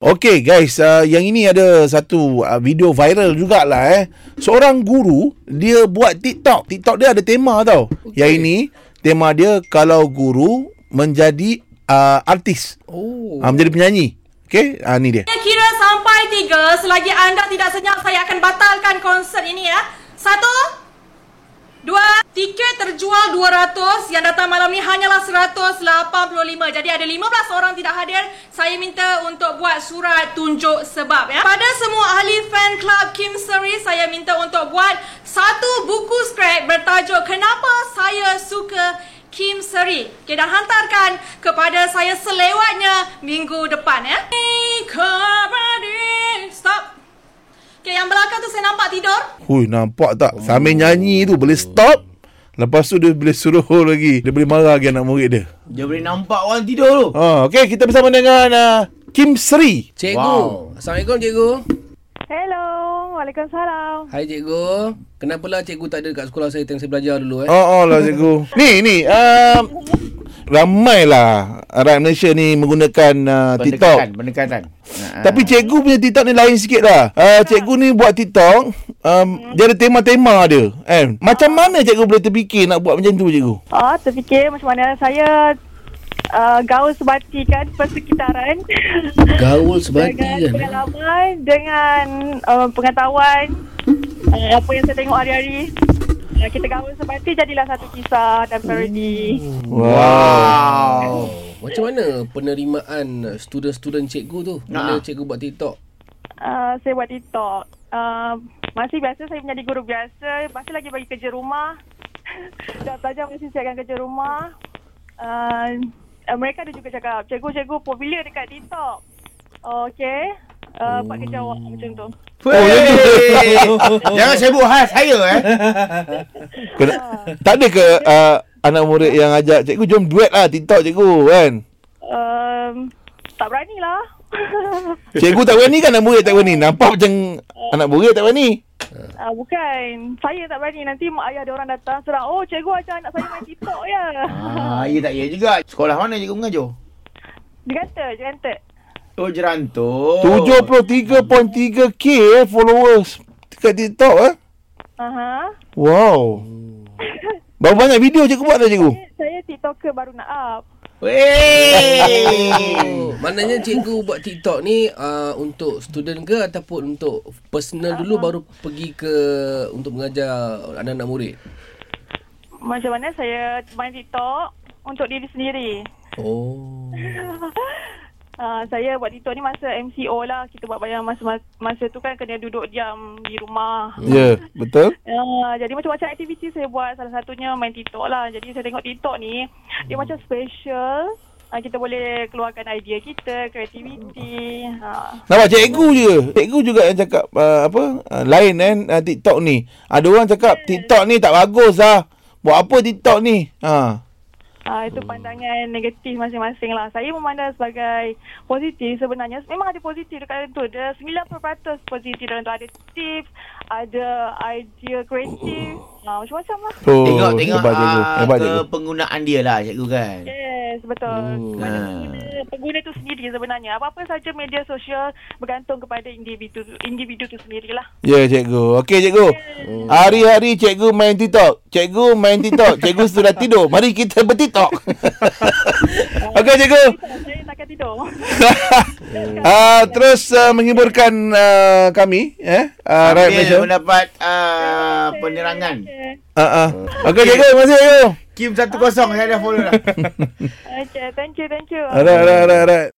Okey guys, uh, yang ini ada satu uh, video viral jugalah eh. Seorang guru dia buat TikTok. TikTok dia ada tema tau. Okay. Yang ini tema dia kalau guru menjadi uh, artis. Oh. Uh, menjadi penyanyi. Okey, uh, ni dia. Kira sampai tiga, selagi anda tidak senyap, saya akan batalkan konsert ini ya. Satu, dua, tiket terjual 200, yang datang malam ni hanyalah 185. Jadi ada 15 orang tidak hadir. Saya minta untuk buat surat tunjuk sebab ya. Pada semua ahli fan club Kim Seri, saya minta untuk buat satu buku skrip bertajuk Kenapa Saya Suka Kim Seri. Okay, dan hantarkan kepada saya selewatnya minggu depan ya. Stop. Okay, yang belakang saya nampak tidur. Hui, nampak tak? Sambil nyanyi tu boleh stop. Lepas tu dia boleh suruh lagi. Dia boleh marah lagi anak murid dia. Dia boleh nampak orang tidur tu. Ha, okey, kita bersama dengan uh, Kim Seri. Cikgu. Wow. Assalamualaikum cikgu. Hello, Waalaikumsalam. Hai cikgu. Kenapalah cikgu tak ada dekat sekolah saya tengah saya belajar dulu eh? Oh, oh lah cikgu. ni, ni. Uh, ramailah rakyat Malaysia ni menggunakan uh, TikTok. Pendekatan, pendekatan. Ha, Tapi cikgu punya TikTok ni lain sikit lah. Uh, cikgu ni buat TikTok, um, dia ada tema-tema dia. Kan? Macam mana cikgu boleh terfikir nak buat macam tu cikgu? Oh, terfikir macam mana saya uh, gaul sebati kan persekitaran. Gaul sebati dengan kan. pengalaman, dengan uh, pengetahuan, uh, apa yang saya tengok hari-hari. Kita gaul sebati jadilah satu kisah dan parodi. Wow. Macam mana penerimaan student-student cikgu tu bila Ha. cikgu buat TikTok? Uh, saya buat TikTok. Uh, masih biasa saya menjadi guru biasa. Masih lagi bagi kerja rumah. Dah belajar masih siapkan kerja rumah. Uh, uh, mereka ada juga cakap, cikgu-cikgu popular dekat TikTok. Oh, okay. Uh, buat kerja awak macam tu. Oh, Jangan sebut hal saya eh. Kena, tak ada ke uh, anak murid yang ajak cikgu jom duet lah TikTok cikgu kan? Um, tak berani lah. Cikgu tak berani kan anak murid tak berani? Nampak macam anak murid tak berani? uh, bukan. Saya tak berani. Nanti mak ayah dia orang datang serang. Oh, cikgu ajar anak saya main TikTok ya. ah, ya tak ya juga. Sekolah mana cikgu mengajar? Dia kata, dia kata. Oh, Jeranto. 73.3k eh followers dekat TikTok eh. Aha. Wow. Berapa banyak video cikgu buat dah cikgu? Saya, saya TikToker baru nak up. Wey. Oh, maknanya cikgu buat TikTok ni uh, untuk student ke ataupun untuk personal dulu baru pergi ke untuk mengajar anak-anak murid? Macam mana saya main TikTok untuk diri sendiri. Oh. Uh, saya buat TikTok ni masa MCO lah. Kita buat bayang masa, masa tu kan kena duduk diam di rumah. Ya, yeah, betul. Uh, jadi macam-macam aktiviti saya buat. Salah satunya main TikTok lah. Jadi saya tengok TikTok ni, dia macam special. Uh, kita boleh keluarkan idea kita, kreativiti. Uh. Nampak cikgu je. Cikgu juga yang cakap uh, apa? Uh, lain kan uh, TikTok ni. Ada orang cakap TikTok ni tak bagus lah. Buat apa TikTok ni? Ha. Uh, itu pandangan negatif masing-masing lah. Saya memandang sebagai positif sebenarnya. Memang ada positif dekat dalam tu. Ada 90% positif dalam tu. Ada tips, ada idea kreatif. Uh, macam-macam lah. Oh, Tengok tengok hebat cikgu. ah, Hebat ke penggunaan dia lah cikgu kan. Yes, betul. Hmm. Pada Ah. Pengguna, tu sendiri sebenarnya. Apa-apa saja media sosial bergantung kepada individu individu tu sendirilah. Ya, cikgu. Okey, cikgu. Hari-hari cikgu main TikTok. Cikgu main TikTok. Cikgu sudah tidur. Mari kita berTikTok. Okey, cikgu. Saya takkan tidur. Uh, terus uh, menghiburkan uh, kami. Eh? Uh, rakyat Malaysia. Sambil mendapat ah, penerangan. Uh, uh. Okey, cikgu. Terima kasih, cikgu. Kim 10 saya dah follow dah. Okay, thank you, thank you. Alright, alright, alright, alright.